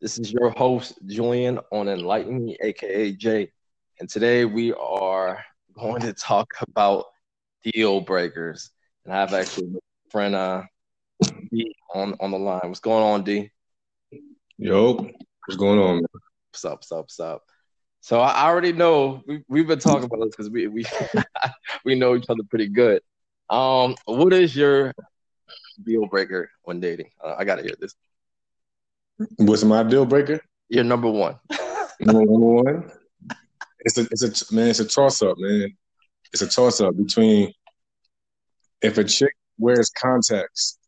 This is your host, Julian, on Enlighten Me, aka Jay. And today we are going to talk about deal breakers. And I have actually a friend uh D on, on the line. What's going on, D? Yo, what's going on? Man? What's up, what's up, what's up? So I already know we, we've been talking about this because we we we know each other pretty good. Um, what is your deal breaker when dating? Uh, I gotta hear this. What's my deal breaker? You're number one. number one. It's a it's a man. It's a toss up, man. It's a toss up between if a chick wears contacts.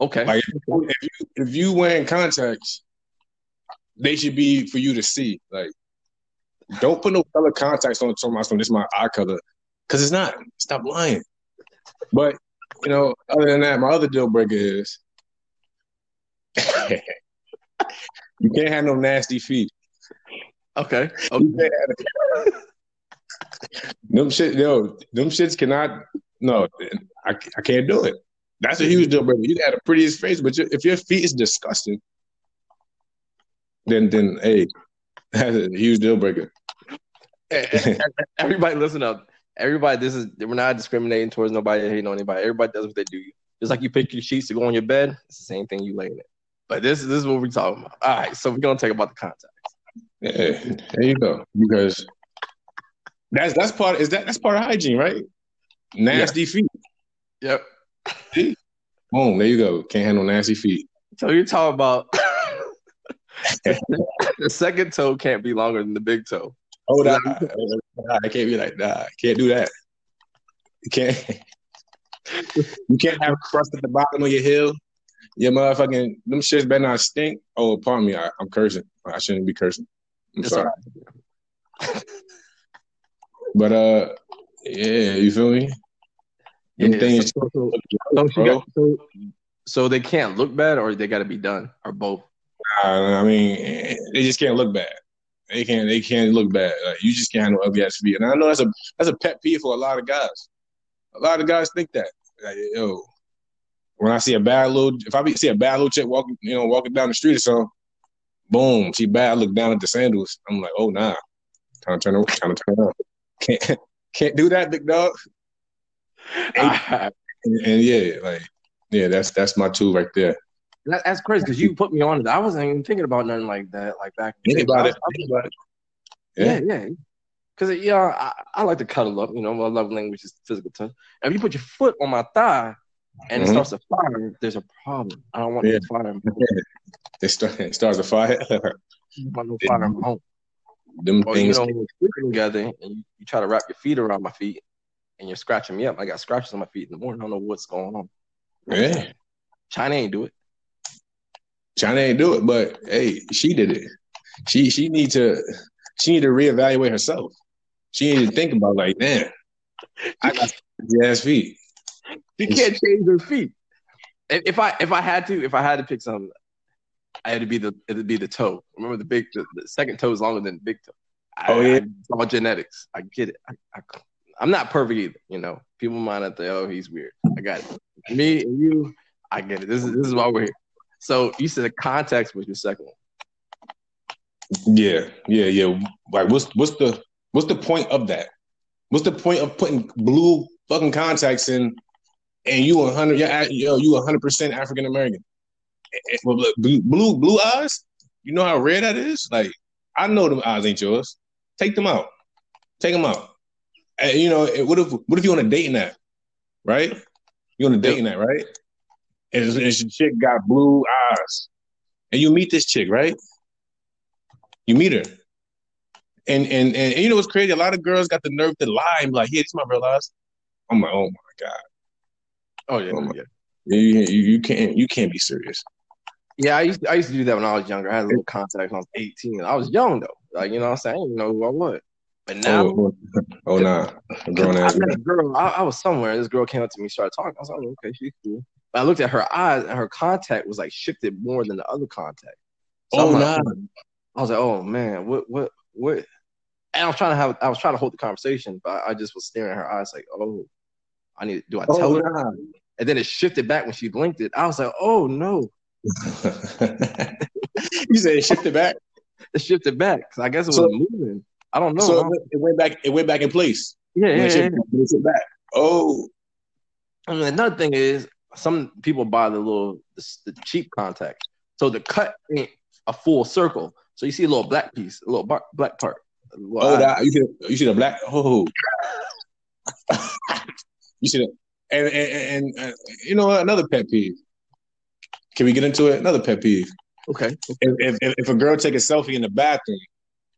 Okay. Like if you if you, if you wearing contacts, they should be for you to see. Like, don't put no color contacts on. Talking about this is my eye color, because it's not. Stop lying. But you know, other than that, my other deal breaker is you can't have no nasty feet. Okay. okay. them shit, yo, them shits cannot. No, I, I can't do it. That's a huge deal breaker. You got the prettiest face, but if your feet is disgusting, then then hey, that's a huge deal breaker. Everybody, listen up. Everybody, this is we're not discriminating towards nobody, hating on anybody. Everybody does what they do. Just like you pick your sheets to go on your bed, it's the same thing you lay in it. But this, this is what we're talking about. All right, so we're gonna talk about the contacts. Yeah, there you go. Because that's that's part is that that's part of hygiene, right? Nasty yeah. feet. Yep. Boom, there you go. Can't handle nasty feet. So you're talking about the second toe can't be longer than the big toe. Oh, nah, I can't be like, nah, can't do that. You can't. you can't have crust at the bottom of your heel. Your motherfucking them shits better not stink. Oh, pardon me, I, am cursing. I shouldn't be cursing. I'm sorry. Right. but uh, yeah, you feel me? Yeah, things so, so, so, got, so, so they can't look bad, or they got to be done, or both. Uh, I mean, they just can't look bad. They can't. They can't look bad. Like, you just can't handle ugly ass feet. And I know that's a that's a pet peeve for a lot of guys. A lot of guys think that. Like, yo, when I see a bad little, if I see a bad little chick walking, you know, walking down the street or something, boom, she bad. I look down at the sandals. I'm like, oh nah, time to turn around. Time to turn around. Can't can't do that, big dog. and, and yeah, like yeah, that's that's my tool right there. That, that's crazy because you put me on it. I wasn't even thinking about nothing like that. Like back. Think about it. Think about it. Yeah, yeah. Because yeah, I, I, like to cuddle up. You know, my love language is physical touch. And if you put your foot on my thigh and mm-hmm. it starts to fire, there's a problem. I don't want yeah. to fire. it, start, it starts to fire. want no fire in my home. Them or, things. You know, sleeping together and you, you try to wrap your feet around my feet and you're scratching me up. I got scratches on my feet in the morning. I don't know what's going on. Yeah. China ain't do it. China ain't do it, but hey, she did it. She she need to she need to reevaluate herself. She need to think about like, damn, I got ass feet. She can't change her feet. If I if I had to if I had to pick something, I had to be the it'd be the toe. Remember the big the, the second toe is longer than the big toe. I, oh yeah, it's all genetics. I get it. I, I, I'm not perfect either. You know, people might not think, oh, he's weird. I got it. Me and you, I get it. This is this is why we're here. So you said the context was your second one. Yeah, yeah, yeah. Like, what's what's the what's the point of that? What's the point of putting blue fucking contacts in, and you 100, yo, you 100 percent African American, eh, eh, blue, blue eyes? You know how rare that is. Like, I know them eyes ain't yours. Take them out. Take them out. And, you know, what if what if you on a dating app, right? You on a dating app, right? and, and this chick got blue eyes, and you meet this chick, right? You meet her, and and and, and you know what's crazy? A lot of girls got the nerve to lie and be like, "Yeah, is my real eyes." I'm like, "Oh my god." Oh yeah, oh yeah. You, you, can't you can't be serious. Yeah, I used to, I used to do that when I was younger. I had a little contact when I was 18. I was young though. Like, you know what I'm saying? You know who I was. But now Oh, oh, oh nah. Grown ass I met a girl. I, I, was somewhere and this girl came up to me, started talking. I was like, oh, okay, she's cool. I looked at her eyes, and her contact was like shifted more than the other contact. So oh no! Like, I was like, oh man, what, what, what? And I was trying to have, I was trying to hold the conversation, but I just was staring at her eyes, like, oh, I need. Do I oh, tell oh, her? Nah. And then it shifted back when she blinked it. I was like, oh no. you said it shifted back. It shifted back. I guess it was So- moving. I don't know. So it went back. It went back in place. yeah, yeah, it yeah. shifted- when it shifted back. Oh, mean, another thing is some people buy the little the, the cheap contacts, so the cut ain't a full circle. So you see a little black piece, a little bar, black part. little oh, that, you see, you see the black. Oh, you see the and and, and uh, you know another pet peeve. Can we get into it? Another pet peeve. okay. If, if if a girl take a selfie in the bathroom,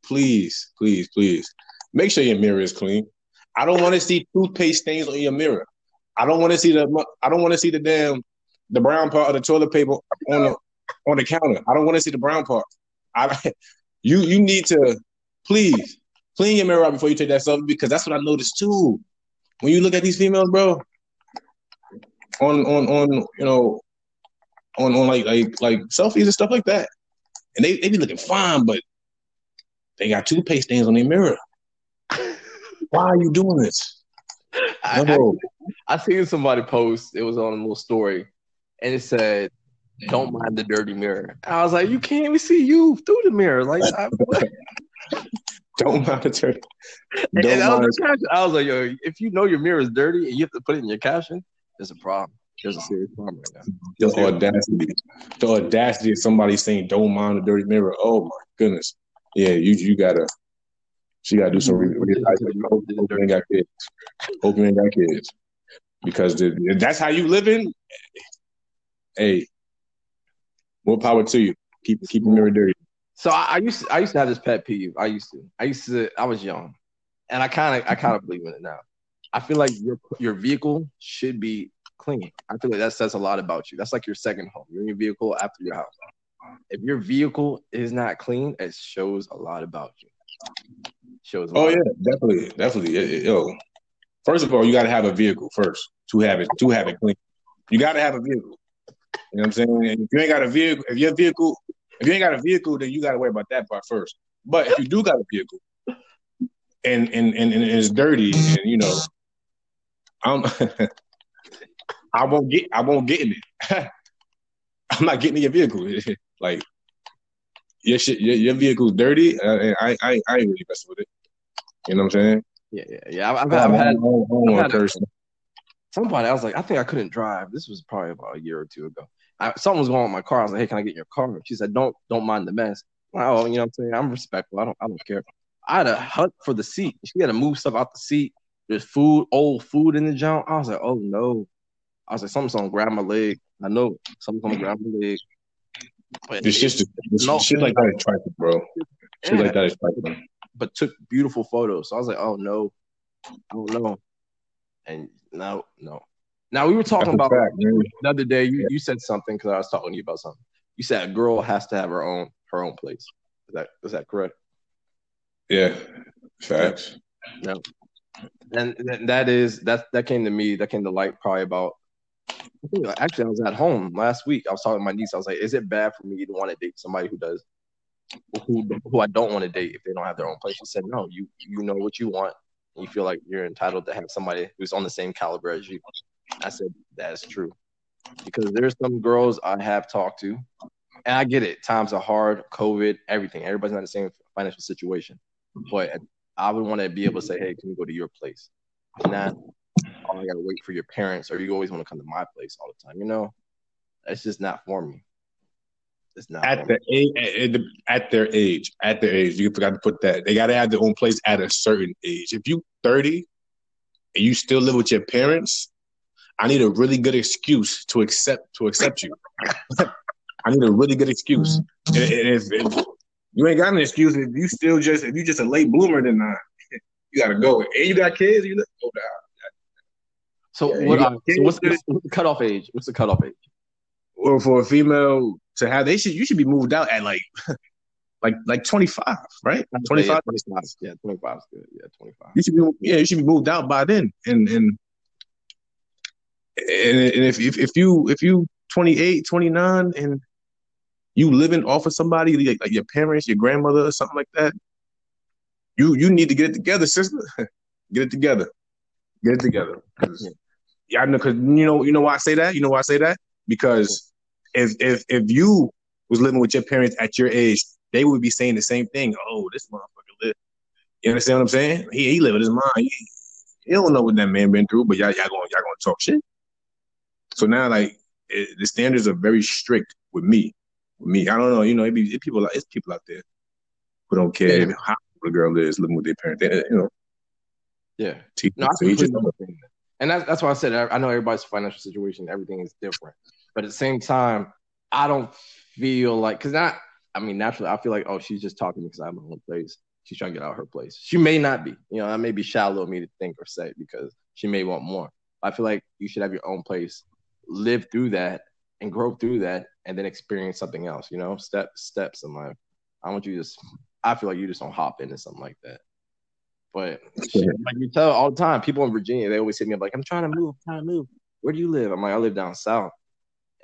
please, please, please, make sure your mirror is clean. I don't want to see toothpaste stains on your mirror. I don't want to see the. I don't want to see the damn the brown part of the toilet paper on the on the counter. I don't want to see the brown part. I you you need to please clean your mirror out before you take that selfie because that's what I noticed too. When you look at these females, bro, on on on you know on on like like like selfies and stuff like that, and they they be looking fine, but they got toothpaste stains on their mirror. Why are you doing this? I, No. I, I seen somebody post. It was on a little story, and it said, "Don't mind the dirty mirror." I was like, "You can't even see you through the mirror." Like, I, Don't monitor. and Don't I, was the caption- I was like, "Yo, if you know your mirror is dirty and you have to put it in your caption, there's a problem. There's a serious problem right now." The audacity, the audacity of somebody saying "Don't mind the dirty mirror." Oh my goodness, yeah, you you gotta, she gotta do some. Re- re- hope, hope you ain't got kids. Hope got kids, because the, if that's how you living. Hey, more power to you. Keep keep your mirror dirty. So I, I used to, I used to have this pet peeve. I used to I used to I was young, and I kind of I kind of believe in it now. I feel like your your vehicle should be clean. I feel like that says a lot about you. That's like your second home. You're in your vehicle after your house. If your vehicle is not clean, it shows a lot about you. Shows. A Oh yeah, definitely, definitely. It- it- Yo, first of all, you got to have a vehicle first to have it to have it clean. You got to have a vehicle. You know what I'm saying? And if you ain't got a vehicle, if your vehicle, if you ain't got a vehicle, then you got to worry about that part first. But if you do got a vehicle, and and and, and it's dirty, and you know, I'm, I won't get, I won't get in it. I'm not getting in your vehicle. like your shit, your, your vehicle's dirty. Uh, I, I, I ain't really messing with it. You know what I'm saying? Yeah, yeah, yeah. I've, I've, had- I've had I don't- I don't I've had a- curse. somebody. I was like, I think I couldn't drive. This was probably about a year or two ago. I, something was going on with my car. I was like, Hey, can I get in your car? She said, Don't, don't mind the mess. Oh, you know what I'm saying? I'm respectful. I don't, I don't care. I had to hunt for the seat. She had to move stuff out the seat. There's food, old food in the junk. I was like, Oh no. I was like, something's gonna grab my leg. I know something's gonna grab my leg. But, It's just it's, No. shit like that is trifling, bro. Shit yeah, like that is trifling. but took beautiful photos. So I was like, Oh no, I don't know. And no, no. Now we were talking That's about fact, the other day you, you said something because I was talking to you about something. You said a girl has to have her own her own place. Is that is that correct? Yeah, facts. And that is that that came to me. That came to light probably about. Actually I was at home last week. I was talking to my niece. I was like, "Is it bad for me to want to date somebody who does who who I don't want to date if they don't have their own place?" She said, "No, you you know what you want, you feel like you're entitled to have somebody who's on the same caliber as you." I said, "That's true," because there's some girls I have talked to, and I get it. Times are hard, COVID, everything. Everybody's not the same financial situation, but I would want to be able to say, mm-hmm. "Hey, can we go to your place?" Not, oh, I gotta wait for your parents, or you always want to come to my place all the time. You know, it's just not for me. It's not At for me. the age, at, at their age, at their age, you forgot to put that. They got to have their own place at a certain age. If you 30 and you still live with your parents, I need a really good excuse to accept to accept you. I need a really good excuse. Mm-hmm. And, and if, if you ain't got an excuse, if you still just if you just a late bloomer, then uh, you gotta go. And you got kids, you go down. So Yeah, what? uh, so what's, what's the cutoff age? What's the cutoff age? or for a female to have they should you should be moved out at like like like 25 right 25 Yeah, 25. Yeah, 25 is good. Yeah, 25. you should be yeah you should be moved out by then and and and, if, if if you if you 28 29 and you living off of somebody like, like your parents your grandmother or something like that you you need to get it together sister get it together get it together. yeah I know because you know you know why I say that you know why I say that because if if if you was living with your parents at your age, they would be saying the same thing. Oh, this motherfucker live. You understand what I'm saying? He he living his mind. He, he don't know what that man been through, but y'all y'all going y'all gonna talk shit. So now like it, the standards are very strict with me. Me, I don't know. You know, it be it people like it's people out there who don't care Yeah. how the girl is living with their parents. They, you know, Yeah. No, I to each his completely own. understand that. And that's that's why I said I I know everybody's financial situation, everything is different. But at the same time, I don't feel like because not I mean, naturally I feel like, oh, she's just talking because I have my own place. She's trying to get out her place. She may not be. You know, that may be shallow of me to think or say because she may want more. I feel like you should have your own place, live through that and grow through that and then experience something else, you know, step steps in life. I want you to just I feel like you just don't hop into something like that. But shit, like you tell all the time, people in Virginia, they always hit me up like, I'm trying to move, I'm trying to move. Where do you live? I'm like, I live down south.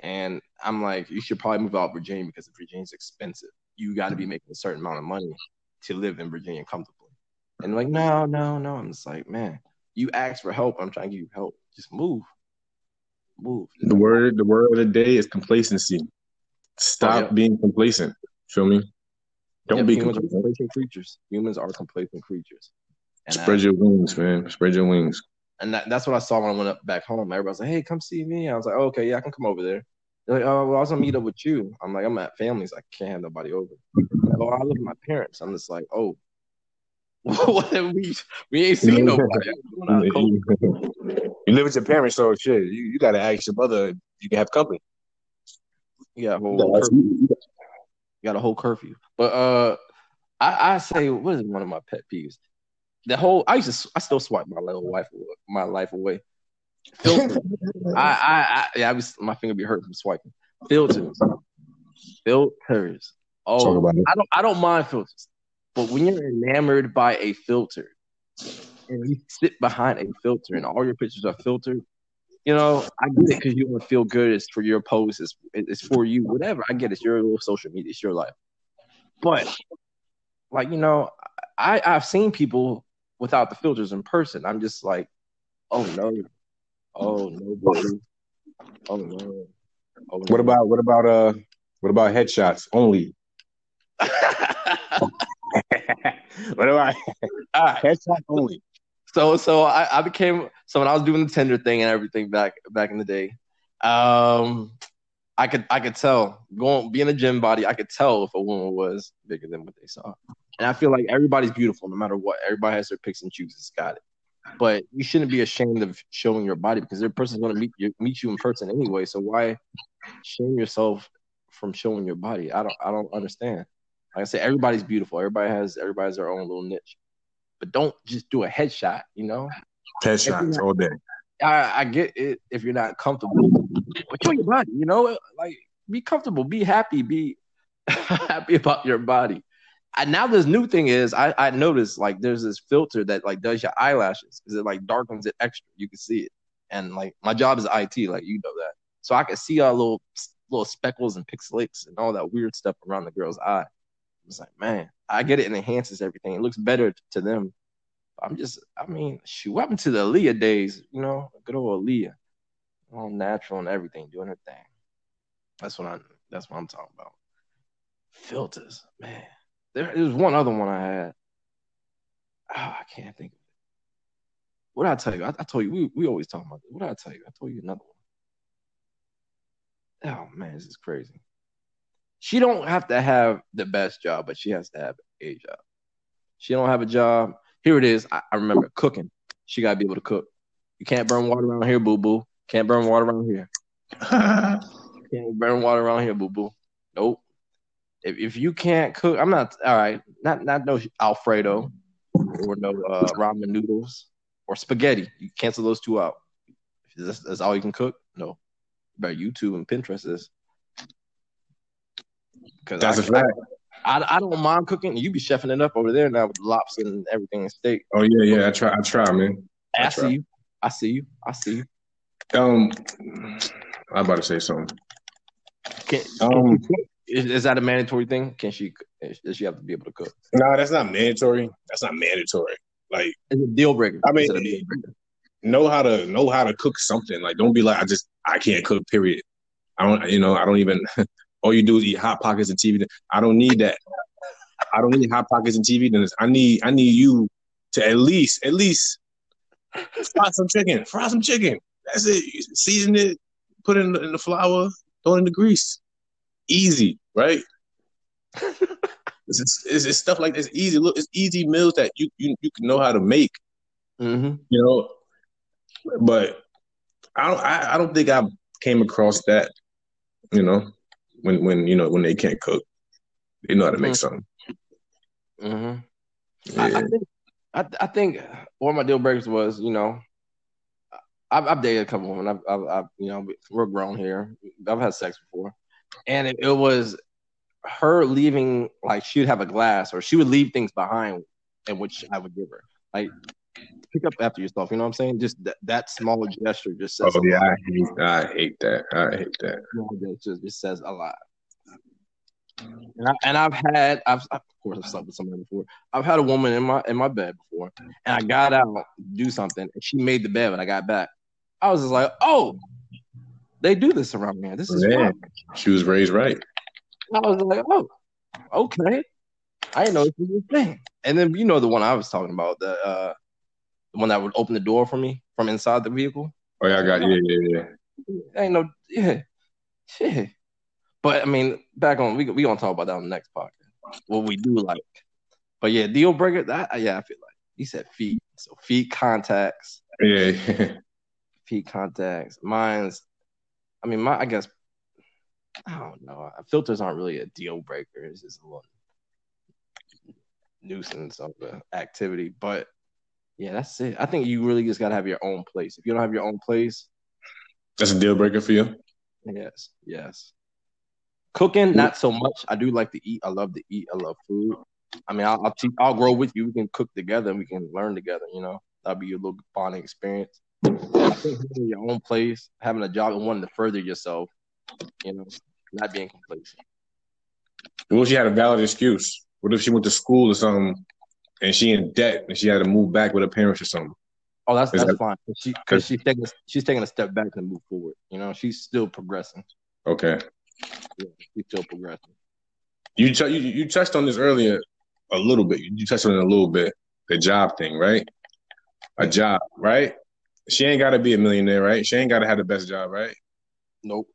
And I'm like, you should probably move out of Virginia because Virginia's expensive. You got to be making a certain amount of money to live in Virginia comfortably. And like, no, no, no. I'm just like, man, you ask for help. I'm trying to give you help. Just move. Move. The word the word of the day is complacency. Stop Oh, yeah. being complacent. Feel me? Don't Yeah, be humans are complacent. complacent creatures. Humans are complacent creatures. And I- Spread your wings, man. Spread your wings. And that, that's what I saw when I went up back home. Everybody was like, "Hey, come see me." I was like, oh, "Okay, yeah, I can come over there." They're like, "Oh, well, I was gonna meet up with you." I'm like, "I'm at families. I can't have nobody over." Like, oh, I live with my parents. I'm just like, "Oh, we we ain't seen nobody." We're not cool. You live with your parents, so shit. You, you gotta ask your mother if you can have company. You got a whole curfew. you- got a whole curfew. But uh, I, I say, what is one of my pet peeves? The whole I used to I still swipe my little wife my life away. I, I, I, yeah, I was, my finger be hurt from swiping. Filters, filters. Oh. I don't, I don't mind filters, but when you're enamored by a filter and you sit behind a filter and all your pictures are filtered, you know, I get it because you want to feel good. It's for your post. It's, it's for you. Whatever. I get it. It's your little social media. It's your life. But like you know, I I've seen people without the filters in person. I'm just like, oh no, oh no, oh no. Oh, no. What about what about uh what about headshots only? what about headshots only? so so I, I became so when I was doing the Tinder thing and everything back back in the day, um, I could I could tell going being a gym body, I could tell if a woman was bigger than what they saw. And I feel like everybody's beautiful no matter what. Everybody has their picks and chooses. Got it. But you shouldn't be ashamed of showing your body because their person's going to meet you meet you in person anyway. So why shame yourself from showing your body? I don't I don't understand. Like I said, everybody's beautiful. Everybody has everybody has their own little niche. But don't just do a headshot, you know? Headshots all day. I, I get it if you're not comfortable, but show your body. You know, like be comfortable, be happy, be happy about your body. And now this new thing is, I I noticed like there's this filter that like does your eyelashes because it like darkens it extra. You can see it, and like my job is IT, like you know that, so I can see all little little speckles and pixelates and all that weird stuff around the girl's eye. Like, man, I get it. It enhances everything. It looks better to them. I'm just, I mean, shoot, what happened to the Aaliyah days? You know, good old Aaliyah, all natural and everything, doing her thing. That's what I, that's what I'm talking about. Filters, man. There, there was one other one I had. Oh, I can't think of it. What did I tell you? I, I told you we, we always talk about this. What did I tell you? I told you another one. Oh man, this is crazy. She don't have to have the best job, but she has to have a job. She don't have a job. Here it is. I, I remember cooking. She gotta be able to cook. You can't burn water around here, boo boo. Can't burn water around here. Can't burn water around here, boo boo. Nope. If if you can't cook, I'm not all right. Not not no Alfredo or no uh, ramen noodles or spaghetti. You cancel those two out. That's, that's all you can cook, no. Better YouTube and Pinterest is. Because That's I, a fact. I, I don't mind cooking. You be chefing it up over there now with lobster and everything and steak. Oh yeah, yeah. I try. I try, man. I That's see you. I see you. I see you. Um, I'm about to say something. Can, Um, is, is that a mandatory thing? Can she? Does she have to be able to cook? no, that's not mandatory. That's not mandatory. Like Is it a deal breaker? I mean- Is it a deal breaker? know how to know how to cook something. Like don't be like I just I can't cook. Period. I don't, you know, I don't even. all you do is eat hot pockets and TV. I don't need that. I don't need hot pockets and TV dinners. I need, I need you to at least, at least fry some chicken. Fry some chicken. That's it. You season it, put it in the, in the flour, throw it in the grease. Easy, right? it's, it's, it's, stuff like this. Easy. Look, it's easy meals that you you, you can know how to make. Mm-hmm. You know, but I don't. I, I don't think I came across that. You know, when when you know when they can't cook, they know how to make mm-hmm. something. Mm-hmm. Yeah. I, I, think I, I think one of my deal breakers was you know I've, I've dated a couple women. I've, I've, I've, you know we're grown here. I've had sex before, and it, it was her leaving like she would have a glass or she would leave things behind and which I would give her. Like pick up after yourself. You know what I'm saying? Just that, that small gesture just says. Oh yeah, I hate, I hate that. I hate that. It just, says a lot. And, I, and I've had, I've of course I've slept with somebody before. I've had a woman in my in my bed before, and I got out do something, and she made the bed when I got back. I was just like, oh, they do this around here. This is Man, she was raised right. I was like, oh, okay. I didn't know this was a thing. And then you know the one I was talking about, the uh, the one that would open the door for me from inside the vehicle. Oh yeah, I got yeah, yeah, yeah. Ain't no yeah, shit. But I mean, back on we we gonna talk about that on the next podcast. What we do like, but yeah, deal breaker. That uh, yeah, I feel like he said feet. So feet contacts. Yeah. feet contacts. Mine's. I mean, my I guess I don't know. Uh, filters aren't really a deal breaker. It's just a little nuisance of the activity. But yeah, that's it. I think you really just gotta have your own place. If you don't have your own place, that's a deal breaker for you. Yes, yes. Cooking, not so much. I do like to eat. I love to eat. I love food. I mean, I'll I'll, te- I'll grow with you. We can cook together. and We can learn together. You know, that'll be a little bonding experience. I think having your own place, having a job, and wanting to further yourself. You know, not being complacent. What if she had a valid excuse? What if she went to school or something and she in debt and she had to move back with her parents or something? Oh, that's that's that, fine. She because she's taking she's taking a step back and move forward. You know, she's still progressing. Okay. Yeah, she's still progressing. You, t- you you touched on this earlier a little bit. You touched on it a little bit. The job thing, right? A job, right? She ain't got to be a millionaire, right? She ain't got to have the best job, right? Nope.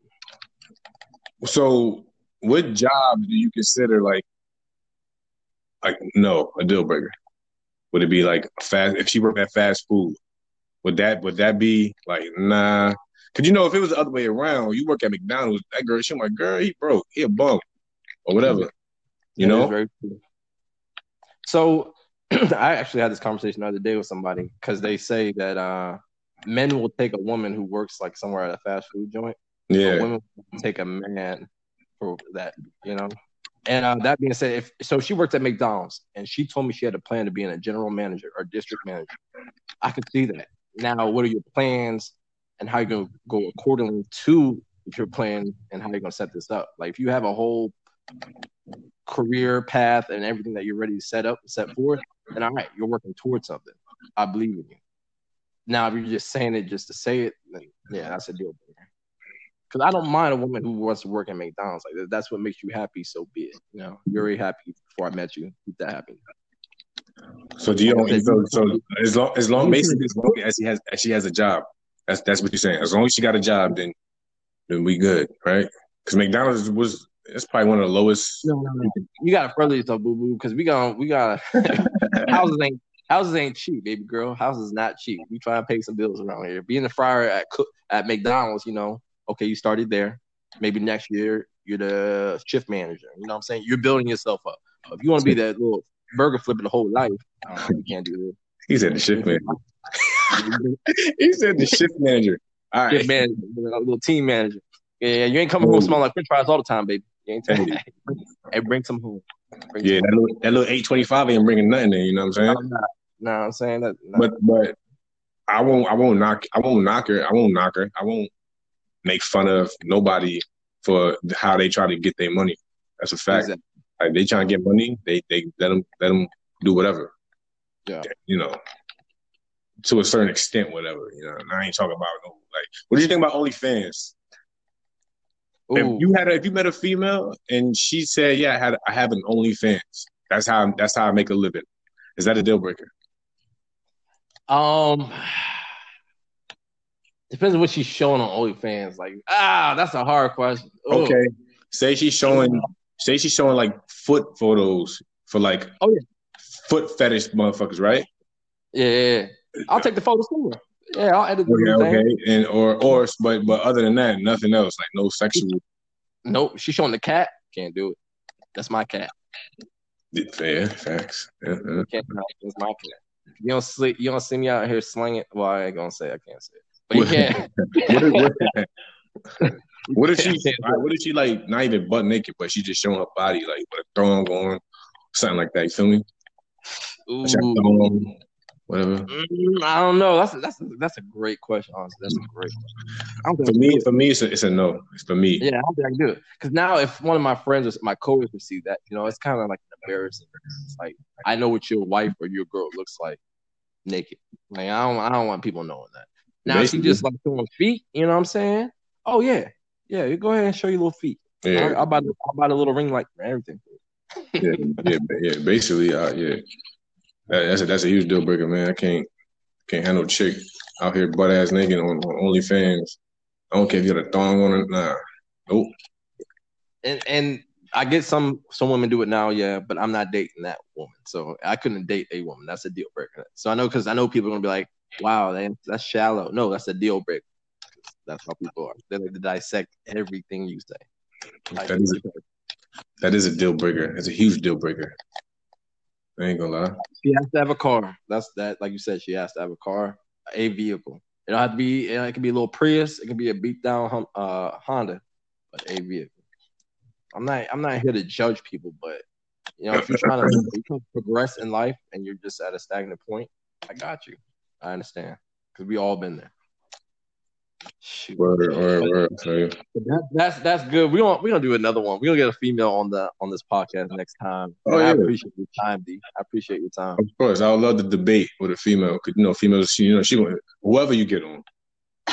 So, what job do you consider like, like no, a deal breaker? Would it be like fast? If she worked at fast food, would that would that be like nah? Cause you know if it was the other way around, you work at McDonald's, that girl, she like, girl, he broke, he a bum, or whatever. You know. Very. So, I actually had this conversation the other day with somebody because they say that uh, men will take a woman who works like somewhere at a fast food joint yeah, women take a man for that, you know. And uh, that being said, if so, she worked at McDonald's, and she told me she had a plan to be in a general manager or district manager. I could see that. Now, what are your plans, and how you gonna go accordingly to your plan, and how you're gonna set this up? Like, if you have a whole career path and everything that you're ready to set up, set forth, then all right, you're working towards something. I believe in you. Now, if you're just saying it just to say it, then yeah, that's a deal because I don't mind a woman who wants to work at McDonald's. Like that's what makes you happy. So be it. You know, you're very happy before I met you. Keep that happy. So do you? So, so as long as long basically as long as he has as she has a job, that's that's what you're saying. As long as she got a job, then then we good, right? Because McDonald's was it's probably one of the lowest. No, no, no. You gotta further yourself, boo boo, because we got we got houses ain't houses ain't cheap, baby girl. Houses not cheap. We try to pay some bills around here. Being a fryer at cook at McDonald's, you know, okay, you started there. Maybe next year you're the shift manager. You know what I'm saying? You're building yourself up. If you want to be that little burger flipping the whole life, you can't do this. He said the shift manager. he said the shift manager. All right. Shift manager, a little team manager. Yeah, you ain't coming home smelling like French fries all the time, baby. You ain't telling me. hey, bring some home. Bring yeah, some that little, that little eight twenty five ain't bringing nothing in. You know what I'm saying? No, no I'm saying that. No. But but I won't I won't knock I won't knock her. I won't knock her. I won't make fun of nobody for how they try to get their money. That's a fact. Exactly. Like they trying to get money, they they let them let them do whatever. Yeah, you know, to a certain extent, whatever. You know, I ain't talking about no like. What do you think about OnlyFans? If you had a, if you met a female and she said, "Yeah, I had I have an OnlyFans. That's how that's how I make a living." Is that a deal breaker? Um, depends on what she's showing on OnlyFans. Like, ah, that's a hard question. Ooh. Okay. Say she's showing say she's showing like foot photos for like Oh, yeah. foot fetish motherfuckers, right? Yeah, yeah, yeah. I'll take the photos too. Yeah, I'll edit the Okay, thing. okay. And or or but but other than that, nothing else. Like no sexual Nope, she's showing the cat. Can't do it. That's my cat. fair facts. Yeah. Can't. That's my cat. You don't see. You don't see me out here slinging. Well, I ain't gonna say. I can't say it. But you can't. What what, what if she can't do all right, what if she like not even butt naked, but she just showing her body like with a thong going, something like that. You feel me? Ooh. Whatever. Mm, I don't know. That's a, that's a, that's a great question. Honestly, that's a great. Question. I don't think For me, for me, it's a, it's a no. It's for me. Yeah, I don't think I can do it. Because now, if one of my friends or my coworkers see that, you know, it's kind of like embarrassing. It's like I know what your wife or your girl looks like naked. Like I don't, I don't want people knowing that. Now, if she just like showing feet, you know what I'm saying? Oh yeah, yeah. You go ahead and show your little feet. I, Yeah, I'll buy the, I'll buy the little ring light and everything. yeah, yeah, yeah. Basically, uh, yeah. That- That's a that's a huge deal breaker, man. I can't can't handle chick out here butt ass naked on, on OnlyFans. I don't care if you got a thong on it. Nah, nope. And and I get some some women do it now, yeah, but I'm not dating that woman, so I couldn't date a woman. That's a deal breaker. So I know because I know people are gonna be like, "Wow, that, that's shallow." No, that's a deal breaker. That's how people are. They like to dissect everything you say. Like, That is a, that is a deal breaker. It's a huge deal breaker. I ain't gonna lie. she has to have a car. That's that. Like you said, she has to have a car, a vehicle. It don't have to be. It can be a little Prius. It can be a beat down uh, Honda, but a vehicle. I'm not. I'm not here to judge people, but you know, if you're trying to, if you're trying to progress in life and you're just at a stagnant point, I got you. I understand because we all been there. Shoot. Word, word, word. I. That, that's that's good. We don't we don't do another one. We're gonna get a female on the on this podcast next time. Oh, yeah. I appreciate your time, D. I appreciate your time. Of course, I would love to debate with a female. Cause you know, females, she, you know, she want whoever you get on,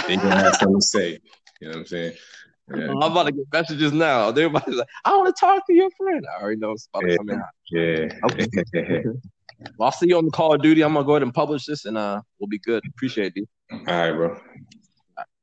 they gonna have something to say. You know what I'm saying? Yeah, I'm about to get messages now. Everybody's like, I want to talk to your friend. I already know it's about to Yeah. come in. yeah. Okay. Well, I'll see you on the Call of Duty. I'm gonna go ahead and publish this, and uh, we'll be good. Appreciate. D. All right, bro.